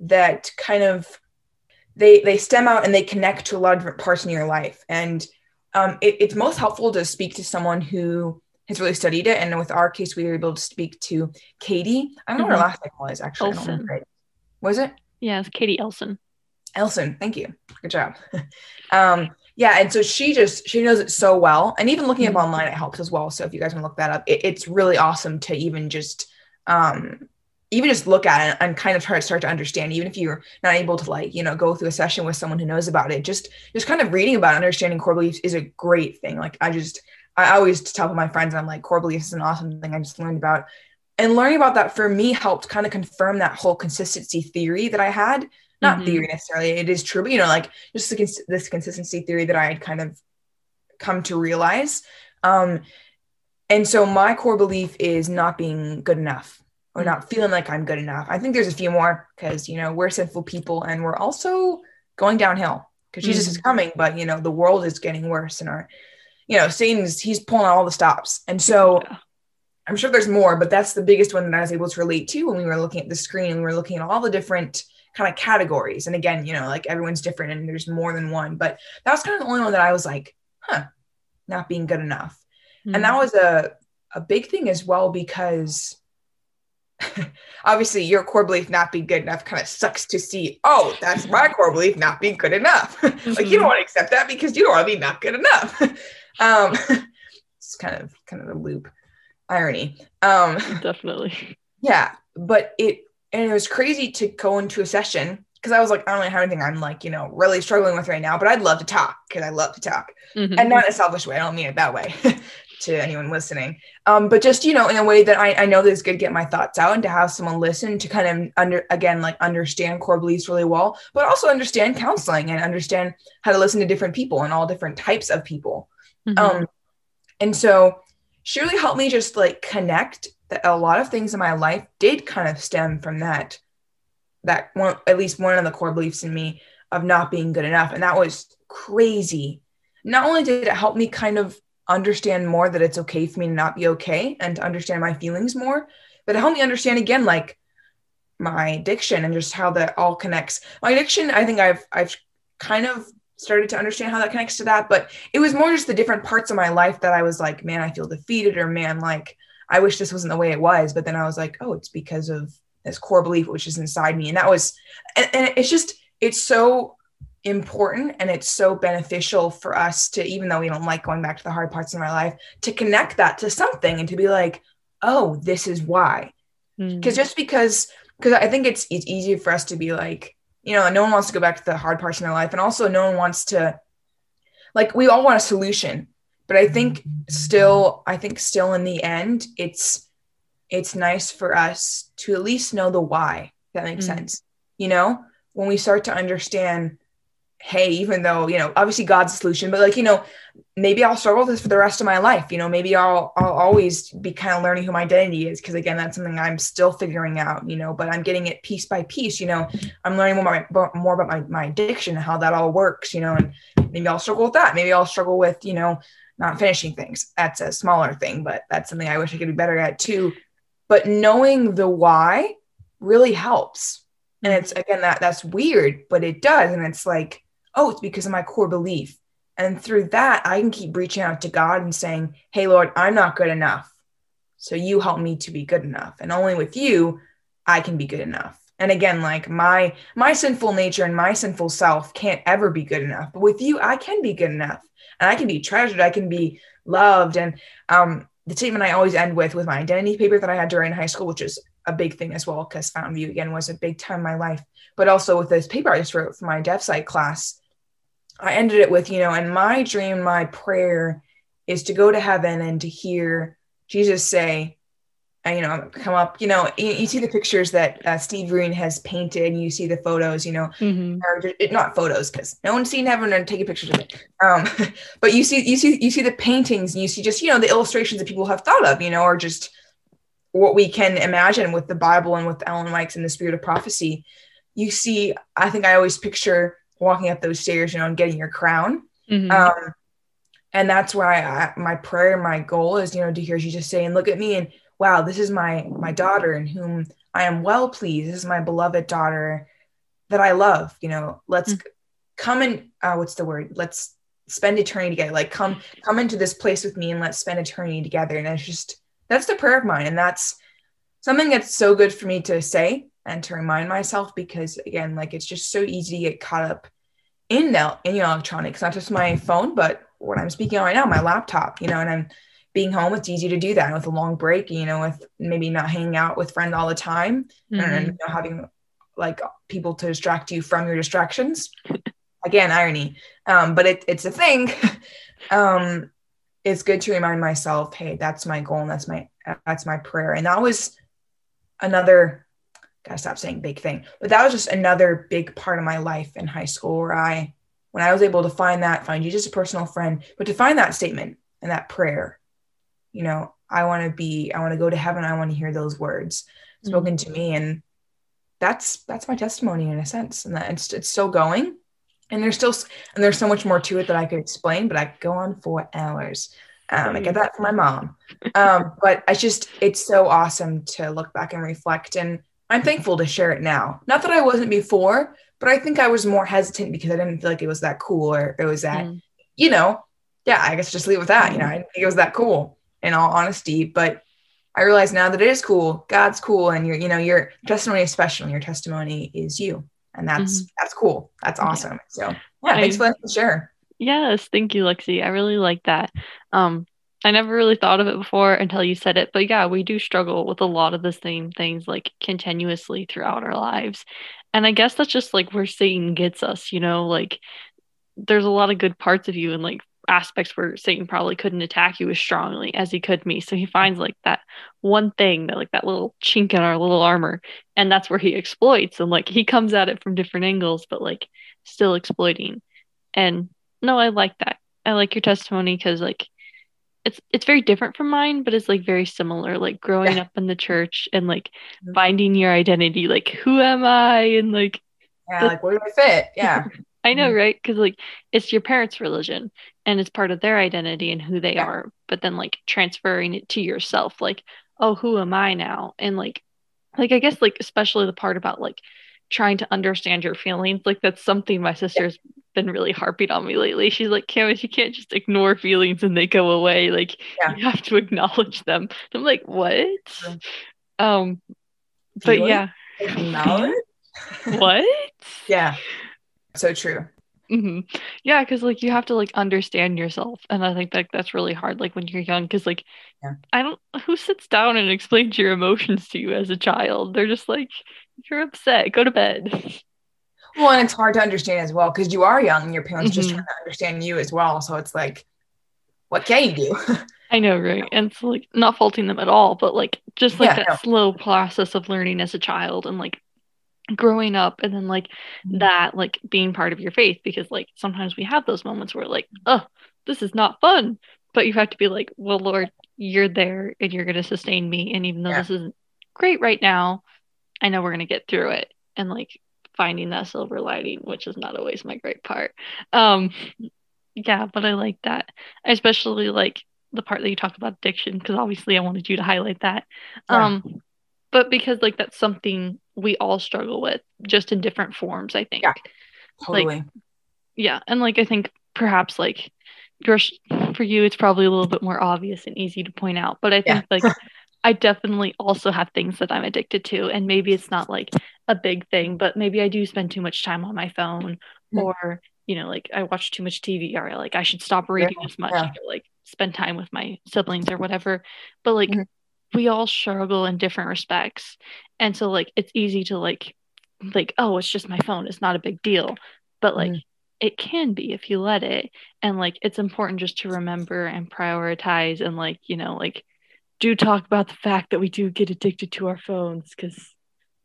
that kind of they they stem out and they connect to a lot of different parts in your life and um, it, it's most helpful to speak to someone who has really studied it. And with our case, we were able to speak to Katie. I don't know mm-hmm. what her last name was actually. Elson. Was it? Yeah, it's Katie Elson. Elson, thank you. Good job. um, yeah, and so she just she knows it so well, and even looking mm-hmm. up online it helps as well. So if you guys want to look that up, it, it's really awesome to even just um, even just look at it and kind of try to start to understand even if you're not able to like you know go through a session with someone who knows about it just just kind of reading about understanding core beliefs is a great thing like i just I always tell my friends, I'm like, core beliefs is an awesome thing I just learned about. And learning about that for me helped kind of confirm that whole consistency theory that I had. Not mm-hmm. theory necessarily, it is true, but you know, like just the, this consistency theory that I had kind of come to realize. Um, and so my core belief is not being good enough or not feeling like I'm good enough. I think there's a few more because, you know, we're sinful people and we're also going downhill because Jesus mm-hmm. is coming, but, you know, the world is getting worse and our you know, Satan's he's pulling all the stops. And so yeah. I'm sure there's more, but that's the biggest one that I was able to relate to when we were looking at the screen. And we were looking at all the different kind of categories. And again, you know, like everyone's different and there's more than one, but that was kind of the only one that I was like, huh, not being good enough. Mm-hmm. And that hmm. was a, a big thing as well because obviously your core belief not being good enough kind of sucks to see oh that's my core belief not being good enough mm-hmm. like you don't want to accept that because you don't want to be not good enough um, it's kind of kind of a loop irony. Um, Definitely. Yeah, but it and it was crazy to go into a session because I was like, I don't really have anything I'm like, you know, really struggling with right now, but I'd love to talk because I love to talk. Mm-hmm. And not in a selfish way. I don't mean it that way to anyone listening. Um, but just, you know, in a way that I, I know that it's good to get my thoughts out and to have someone listen to kind of under again, like understand core beliefs really well, but also understand counseling and understand how to listen to different people and all different types of people. Mm-hmm. Um, and so she really helped me just like connect that a lot of things in my life did kind of stem from that, that one, at least one of the core beliefs in me of not being good enough. And that was crazy. Not only did it help me kind of understand more that it's okay for me to not be okay and to understand my feelings more, but it helped me understand again, like my addiction and just how that all connects. My addiction, I think I've, I've kind of started to understand how that connects to that. But it was more just the different parts of my life that I was like, man, I feel defeated, or man, like I wish this wasn't the way it was. But then I was like, oh, it's because of this core belief which is inside me. And that was, and, and it's just, it's so important and it's so beneficial for us to, even though we don't like going back to the hard parts in our life, to connect that to something and to be like, oh, this is why. Because mm. just because, because I think it's it's easier for us to be like, you know, no one wants to go back to the hard parts in their life. And also, no one wants to, like, we all want a solution. But I think still, I think still in the end, it's, it's nice for us to at least know the why. that makes mm-hmm. sense. You know, when we start to understand hey, even though, you know, obviously God's the solution, but like, you know, maybe I'll struggle with this for the rest of my life. You know, maybe I'll I'll always be kind of learning who my identity is. Cause again, that's something I'm still figuring out, you know, but I'm getting it piece by piece, you know. I'm learning more about my, more about my, my addiction and how that all works, you know, and maybe I'll struggle with that. Maybe I'll struggle with, you know, not finishing things. That's a smaller thing, but that's something I wish I could be better at too. But knowing the why really helps. And it's again that that's weird, but it does. And it's like oh, it's because of my core belief. And through that, I can keep reaching out to God and saying, hey, Lord, I'm not good enough. So you help me to be good enough. And only with you, I can be good enough. And again, like my my sinful nature and my sinful self can't ever be good enough. But with you, I can be good enough. And I can be treasured. I can be loved. And um, the statement I always end with with my identity paper that I had during high school, which is a big thing as well, because Fountain View again was a big time in my life. But also with this paper I just wrote for my deaf site class, I ended it with, you know, and my dream, my prayer is to go to heaven and to hear Jesus say, you know, come up, you know, you, you see the pictures that uh, Steve Green has painted and you see the photos, you know, mm-hmm. or not photos because no one's seen heaven and taking pictures of it. Um, but you see, you see, you see the paintings and you see just, you know, the illustrations that people have thought of, you know, or just what we can imagine with the Bible and with Ellen White's and the spirit of prophecy, you see, I think I always picture walking up those stairs, you know, and getting your crown. Mm-hmm. Um, and that's why I, my prayer, my goal is, you know, to hear Jesus say, and look at me and wow, this is my my daughter in whom I am well pleased. This is my beloved daughter that I love. You know, let's mm-hmm. come and uh, what's the word? Let's spend eternity together. Like come come into this place with me and let's spend eternity together. And it's just that's the prayer of mine, and that's something that's so good for me to say and to remind myself because again, like it's just so easy to get caught up in the in your electronics, not just my phone, but what I'm speaking on right now, my laptop, you know, and I'm being home, it's easy to do that with a long break, you know, with maybe not hanging out with friends all the time mm-hmm. and you know, having like people to distract you from your distractions. Again, irony. Um, but it, it's a thing. um, it's good to remind myself, hey, that's my goal and that's my that's my prayer. And that was another gotta stop saying big thing, but that was just another big part of my life in high school where I when I was able to find that, find you just a personal friend, but to find that statement and that prayer, you know, I want to be, I want to go to heaven. I want to hear those words spoken mm-hmm. to me. And that's, that's my testimony in a sense. And that it's, it's still going. And there's still, and there's so much more to it that I could explain, but I could go on for hours. Um, I get that from my mom. Um, but I just, it's so awesome to look back and reflect. And I'm thankful to share it now. Not that I wasn't before, but I think I was more hesitant because I didn't feel like it was that cool or it was that, mm. you know, yeah, I guess just leave with that. You know, I didn't think it was that cool in all honesty. But I realize now that it is cool. God's cool. And your, you know, your testimony is special and your testimony is you. And that's, mm-hmm. that's cool. That's awesome. Yeah. So yeah, thanks I, for letting share. Yes. Thank you, Lexi. I really like that. Um, I never really thought of it before until you said it. But yeah, we do struggle with a lot of the same things like continuously throughout our lives. And I guess that's just like where Satan gets us, you know, like there's a lot of good parts of you and like aspects where Satan probably couldn't attack you as strongly as he could me. So he finds like that one thing that like that little chink in our little armor and that's where he exploits and like he comes at it from different angles but like still exploiting. And no, I like that. I like your testimony cuz like it's it's very different from mine, but it's like very similar. Like growing yeah. up in the church and like mm-hmm. finding your identity, like who am I, and like yeah, the, like where do I fit? Yeah, I know, mm-hmm. right? Because like it's your parents' religion and it's part of their identity and who they yeah. are, but then like transferring it to yourself, like oh, who am I now? And like, like I guess like especially the part about like trying to understand your feelings, like that's something my sister's been really harping on me lately. She's like, Camus, you can't just ignore feelings and they go away. Like yeah. you have to acknowledge them. I'm like, what? Um, but yeah. Acknowledge? what? Yeah. So true. Mm-hmm. Yeah, because like you have to like understand yourself, and I think that that's really hard. Like when you're young, because like yeah. I don't who sits down and explains your emotions to you as a child. They're just like you're upset, go to bed. Well, and it's hard to understand as well because you are young and your parents mm-hmm. just trying to understand you as well. So it's like, what can you do? I know, right? And it's like not faulting them at all, but like just like yeah, that no. slow process of learning as a child and like growing up and then like mm-hmm. that like being part of your faith because like sometimes we have those moments where like, oh, this is not fun. But you have to be like, well, Lord, you're there and you're gonna sustain me. And even though yeah. this isn't great right now, I know we're gonna get through it. And like finding that silver lining, which is not always my great part. Um, yeah, but I like that. I especially like the part that you talk about addiction because obviously I wanted you to highlight that. Yeah. Um, but because like that's something we all struggle with, just in different forms. I think. Yeah, totally. Like, yeah, and like I think perhaps like for you, it's probably a little bit more obvious and easy to point out. But I think yeah. like I definitely also have things that I'm addicted to. And maybe it's not like a big thing, but maybe I do spend too much time on my phone mm-hmm. or, you know, like I watch too much TV or like I should stop reading yeah. as much yeah. or like spend time with my siblings or whatever. But like mm-hmm. We all struggle in different respects. And so like it's easy to like, like, oh, it's just my phone. It's not a big deal. But like, mm-hmm it can be if you let it and like it's important just to remember and prioritize and like you know like do talk about the fact that we do get addicted to our phones because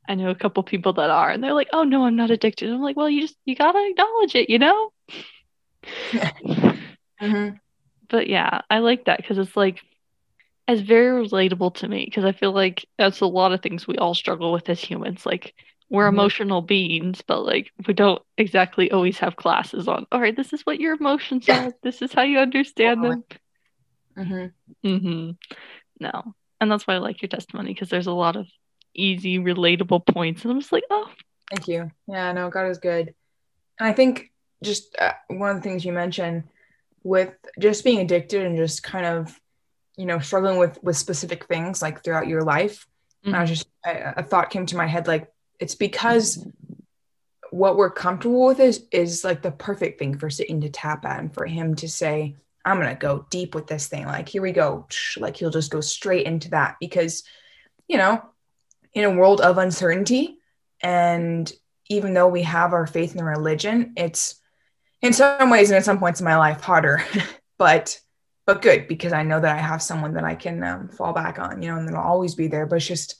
I know a couple people that are, and they're like, "Oh no, I'm not addicted." I'm like, "Well, you just you gotta acknowledge it, you know." mm-hmm. But yeah, I like that because it's like as very relatable to me because I feel like that's a lot of things we all struggle with as humans. Like we're Mhm. emotional beings, but like we don't exactly always have classes on. All right, this is what your emotions Yeah. are. This is how you understand them. hmm Mm-hmm. No, and that's why I like your testimony because there's a lot of easy, relatable points, and I'm just like, oh, Thank you. Yeah, no, God is good. And I think just uh, one of the things you mentioned with just being addicted and just kind of, you know, struggling with with specific things like throughout your life. And I was just a, a thought came to my head like it's because what we're comfortable with is is like the perfect thing for Satan to tap at and for him to say, I'm gonna go deep with this thing. Like here we go. Like he'll just go straight into that because, you know, in a world of uncertainty, and even though we have our faith in religion, it's in some ways and at some points in my life harder, but but good because I know that I have someone that I can um, fall back on, you know, and that'll always be there. But it's just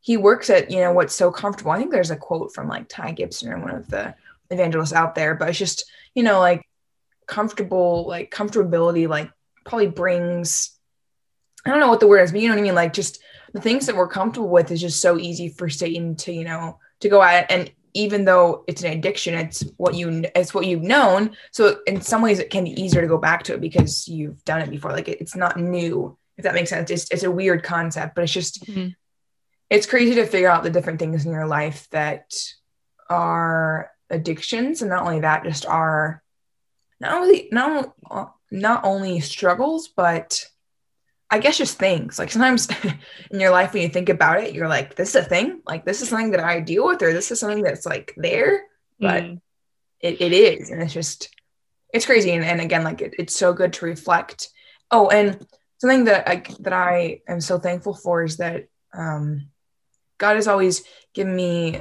he works at you know what's so comfortable. I think there's a quote from like Ty Gibson or one of the evangelists out there, but it's just you know like comfortable like comfortability like probably brings I don't know what the word is, but you know what I mean. Like just the things that we're comfortable with is just so easy for Satan to you know to go at. And even though it's an addiction, it's what you it's what you've known. So in some ways, it can be easier to go back to it because you've done it before. Like it, it's not new, if that makes sense. It's it's a weird concept, but it's just Mhm. it's crazy to figure out the different things in your life that are addictions, and not only that, just are not only not only, not only struggles, but I guess just things. Like sometimes in your life when you think about it, you're like, this is a thing. Like this is something that I deal with, or this is something that's like there, but Mm. it, it is. And it's just it's crazy. And, and again, like it, it's so good to reflect. Oh, and something that I that I am so thankful for is that um God has always given me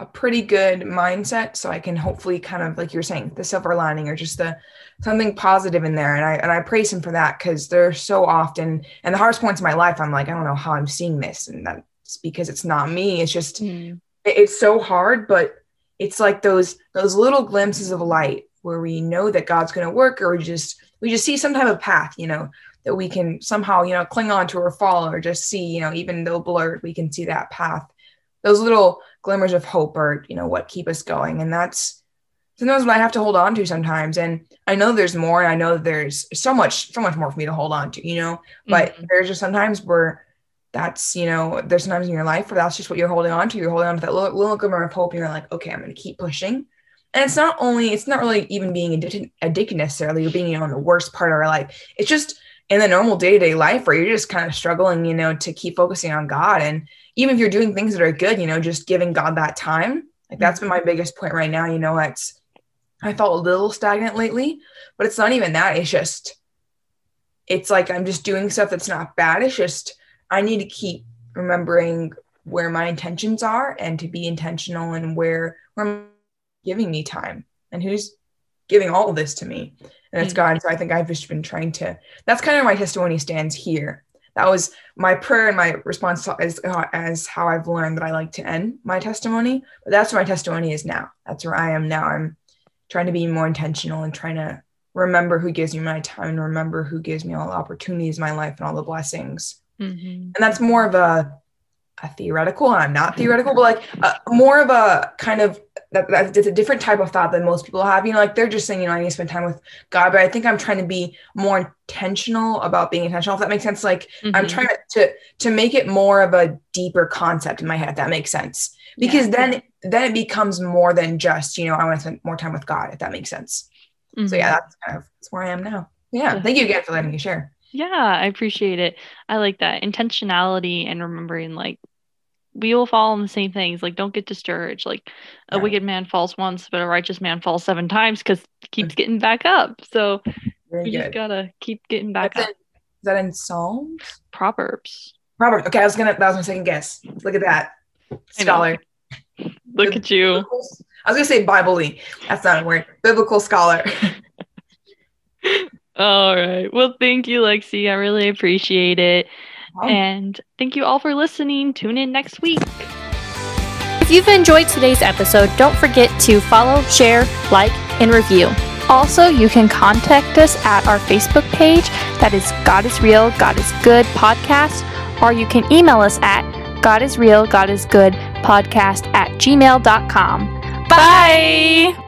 a pretty good mindset so I can hopefully kind of like you're saying the silver lining or just the something positive in there. And I and I praise him for that because there's so often and the hardest points in my life I'm like I don't know how I'm seeing this and that's because it's not me. It's just Mm. it- it's so hard but it's like those those little glimpses of light where we know that God's going to work or we just we just see some type of path you know that we can somehow you know cling on to or follow or just see you know even though blurred we can see that path those little glimmers of hope are you know what keep us going. And that's sometimes what I have to hold on to sometimes. And I know there's more and I know that there's so much so much more for me to hold on to you know but Mhm. there's just sometimes where that's you know there's sometimes in your life where that's just what you're holding on to. You're holding on to that little, little glimmer of hope and you're like okay i'm going to keep pushing. And it's not only it's not really even being addicted, addicted necessarily or being you know in the worst part of our life. It's just in the normal day-to-day life where you're just kind of struggling you know to keep focusing on god. And even if you're doing things that are good you know just giving god that time like that's been my biggest point right now you know it's i felt a little stagnant lately but it's not even that it's just it's like i'm just doing stuff that's not bad it's just I need to keep remembering where my intentions are and to be intentional and where where I'm giving me time and who's giving all of this to me. And it's Mm. God. So I think I've just been trying to that's kind of my testimony stands here. That was my prayer and my response to- as as how I've learned that I like to end my testimony. But that's where my testimony is now. That's where I am now. I'm trying to be more intentional and trying to remember who gives me my time and remember who gives me all the opportunities in my life and all the blessings Mhm. and that's more of a, a theoretical and i'm not theoretical but like uh, more of a kind of that, that it's a different type of thought than most people have you know like they're just saying you know i need to spend time with god but i think i'm trying to be more intentional about being intentional if that makes sense like i'm Mhm. trying to, to make it more of a deeper concept in my head if that makes sense because then then it becomes more than just you know i want to spend more time with god if that makes sense so Mhm. yeah that's kind of that's where i am now yeah Yeah. thank you again for letting me share Yeah, I appreciate it. I like that intentionality and remembering like we will fall in the same things. Like don't get discouraged. Like a wicked man falls once, but a righteous man falls seven times because keeps getting back up. So very we just gotta keep getting back That's up. in, is that in psalms Proverbs. Robert. Okay, I was gonna. That was my second guess. Look at that, scholar. Look at you. I was gonna say Bible-y. That's not a word. Biblical scholar. All right. Well, thank you, Lexi. I really appreciate it. Wow. And thank you all for listening. Tune in next week. If you've enjoyed today's episode, don't forget to follow, share, like, and review. Also, you can contact us at our Facebook page that is God is Real, God is Good podcast, or you can email us at God is Real, God is Good podcast at gmail.com. Bye!